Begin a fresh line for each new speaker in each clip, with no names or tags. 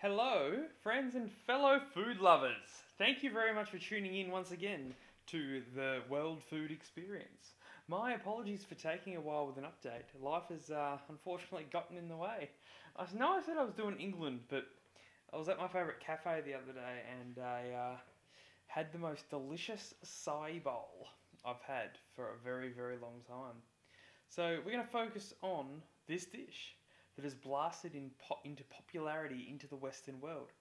Hello, friends and fellow food lovers. Thank you very much for tuning in once again to the World Food Experience. My apologies for taking a while with an update. Life has uh, unfortunately gotten in the way. I know I said I was doing England, but I was at my favourite cafe the other day and I uh, had the most delicious acai bowl I've had for a very, very long time. So we're going to focus on this dish that has blasted in po- into popularity into the Western world.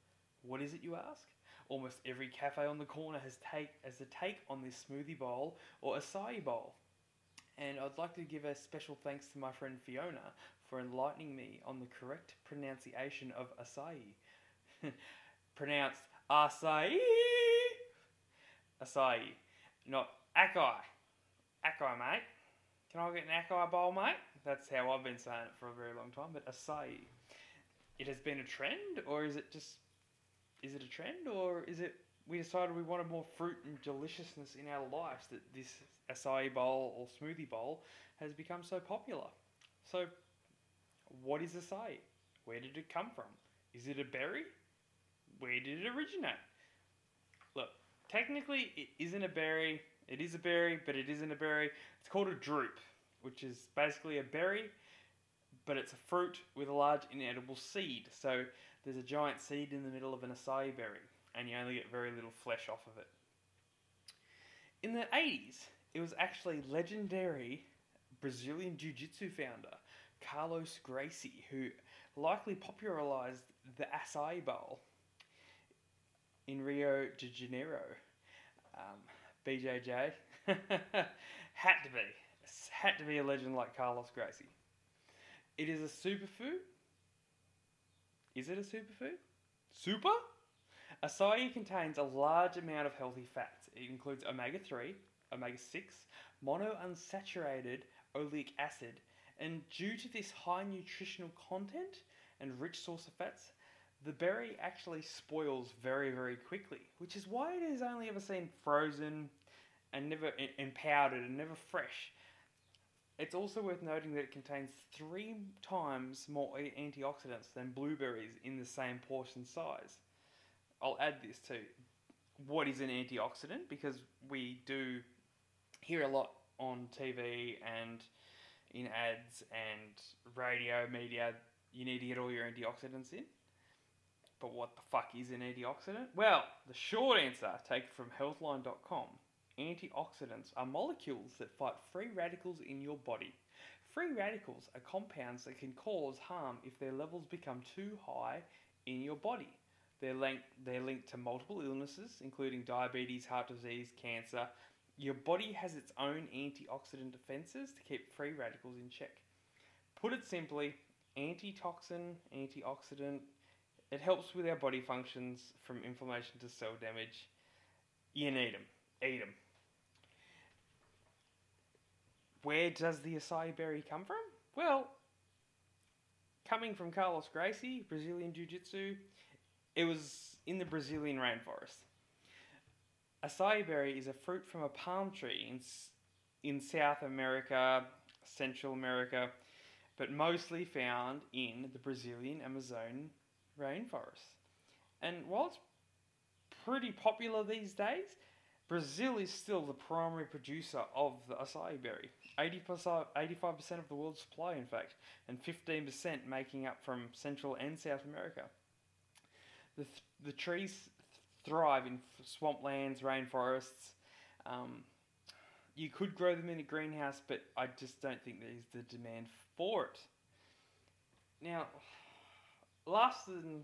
What is it, you ask? Almost every cafe on the corner has take as a take on this smoothie bowl or acai bowl. And I'd like to give a special thanks to my friend Fiona for enlightening me on the correct pronunciation of acai. Pronounced acai, acai, not acai. Acai, mate. Can I get an acai bowl, mate? That's how I've been saying it for a very long time. But acai, it has been a trend, or is it just is it a trend, or is it we decided we wanted more fruit and deliciousness in our lives that this acai bowl or smoothie bowl has become so popular? So, what is acai? Where did it come from? Is it a berry? Where did it originate? Look, technically, it isn't a berry. It is a berry, but it isn't a berry. It's called a drupe, which is basically a berry, but it's a fruit with a large inedible seed. So there's a giant seed in the middle of an acai berry, and you only get very little flesh off of it. In the 80s, it was actually legendary Brazilian Jiu Jitsu founder Carlos Gracie who likely popularized the acai bowl in Rio de Janeiro. Um, BJJ had to be had to be a legend like Carlos Gracie. It is a superfood. Is it a superfood? Super? Acai contains a large amount of healthy fats. It includes omega 3, omega 6, monounsaturated oleic acid, and due to this high nutritional content and rich source of fats, the berry actually spoils very, very quickly, which is why it is only ever seen frozen and never and powdered and never fresh. It's also worth noting that it contains three times more antioxidants than blueberries in the same portion size. I'll add this too. What is an antioxidant? Because we do hear a lot on TV and in ads and radio media, you need to get all your antioxidants in. But what the fuck is an antioxidant? Well, the short answer, taken from healthline.com, antioxidants are molecules that fight free radicals in your body. Free radicals are compounds that can cause harm if their levels become too high in your body. They're linked, they're linked to multiple illnesses, including diabetes, heart disease, cancer. Your body has its own antioxidant defenses to keep free radicals in check. Put it simply, antitoxin, antioxidant, it helps with our body functions from inflammation to cell damage. You need them. Eat them. Where does the acai berry come from? Well, coming from Carlos Gracie, Brazilian Jiu Jitsu, it was in the Brazilian rainforest. Acai berry is a fruit from a palm tree in, in South America, Central America, but mostly found in the Brazilian Amazon rainforest. And while it's pretty popular these days, Brazil is still the primary producer of the acai berry. 80%, 85% of the world's supply, in fact, and 15% making up from Central and South America. The, th- the trees thrive in swamplands, rainforests. Um, you could grow them in a greenhouse, but I just don't think there's the demand for it. Now, last and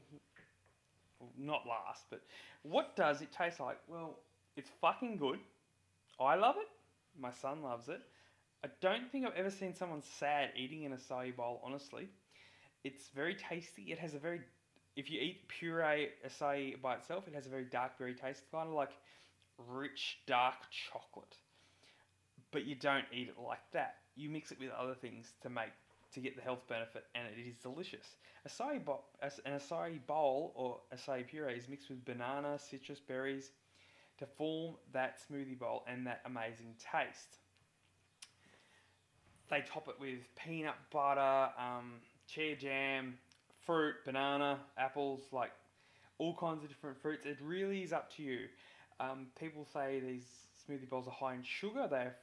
well, not last, but what does it taste like? Well, it's fucking good. I love it. My son loves it. I don't think I've ever seen someone sad eating an acai bowl, honestly. It's very tasty. It has a very, if you eat puree acai by itself, it has a very dark berry taste, kind of like rich dark chocolate. But you don't eat it like that. You mix it with other things to make to get the health benefit, and it is delicious. Acai bo- an acai bowl or acai puree is mixed with banana, citrus berries to form that smoothie bowl and that amazing taste. They top it with peanut butter, um, jam, fruit, banana, apples, like all kinds of different fruits. It really is up to you. Um, people say these smoothie bowls are high in sugar. They're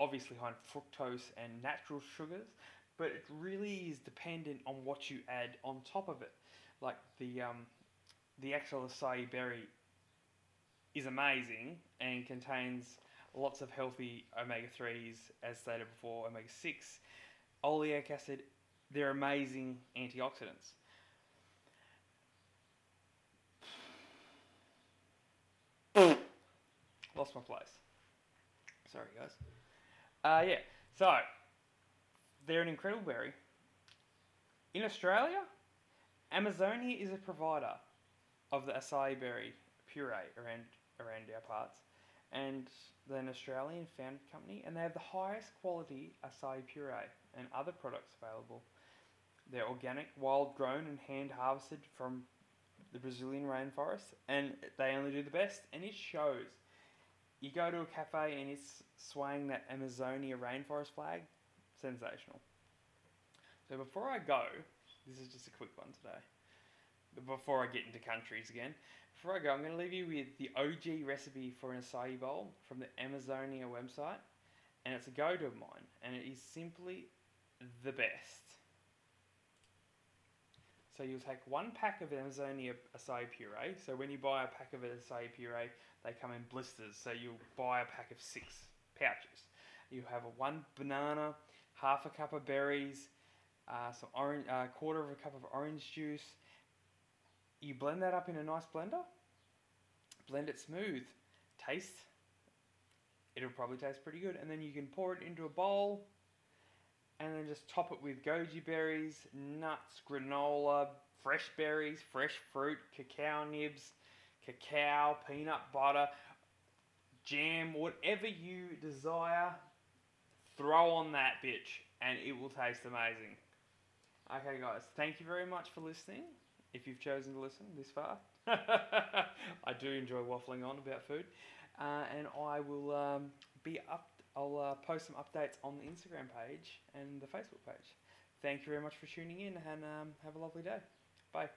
obviously high in fructose and natural sugars, but it really is dependent on what you add on top of it. Like the um, the actual acai berry is amazing and contains lots of healthy omega 3s, as stated before, omega 6, oleic acid. They're amazing antioxidants. Lost my place. Sorry, guys. Uh, yeah, so they're an incredible berry. In Australia, Amazonia is a provider of the acai berry puree around around our parts, and they're an Australian founded company, and they have the highest quality acai puree and other products available. They're organic, wild grown, and hand harvested from the Brazilian rainforest, and they only do the best, and it shows. You go to a cafe and it's swaying that Amazonia rainforest flag, sensational. So before I go, this is just a quick one today. Before I get into countries again, before I go, I'm going to leave you with the OG recipe for an acai bowl from the Amazonia website, and it's a go-to of mine, and it is simply the best. So you'll take one pack of Amazonia acai puree. So when you buy a pack of acai puree, they come in blisters. So you'll buy a pack of six pouches. You have a one banana, half a cup of berries, uh, some orange, uh, quarter of a cup of orange juice. You blend that up in a nice blender. Blend it smooth. Taste. It'll probably taste pretty good, and then you can pour it into a bowl and then just top it with goji berries, nuts, granola, fresh berries, fresh fruit, cacao nibs, cacao, peanut butter, jam, whatever you desire, throw on that bitch and it will taste amazing. Okay, guys, thank you very much for listening. If you've chosen to listen this far, I do enjoy waffling on about food, uh, and I will um, be up I'll uh, post some updates on the Instagram page and the Facebook page. Thank you very much for tuning in and um, have a lovely day. Bye.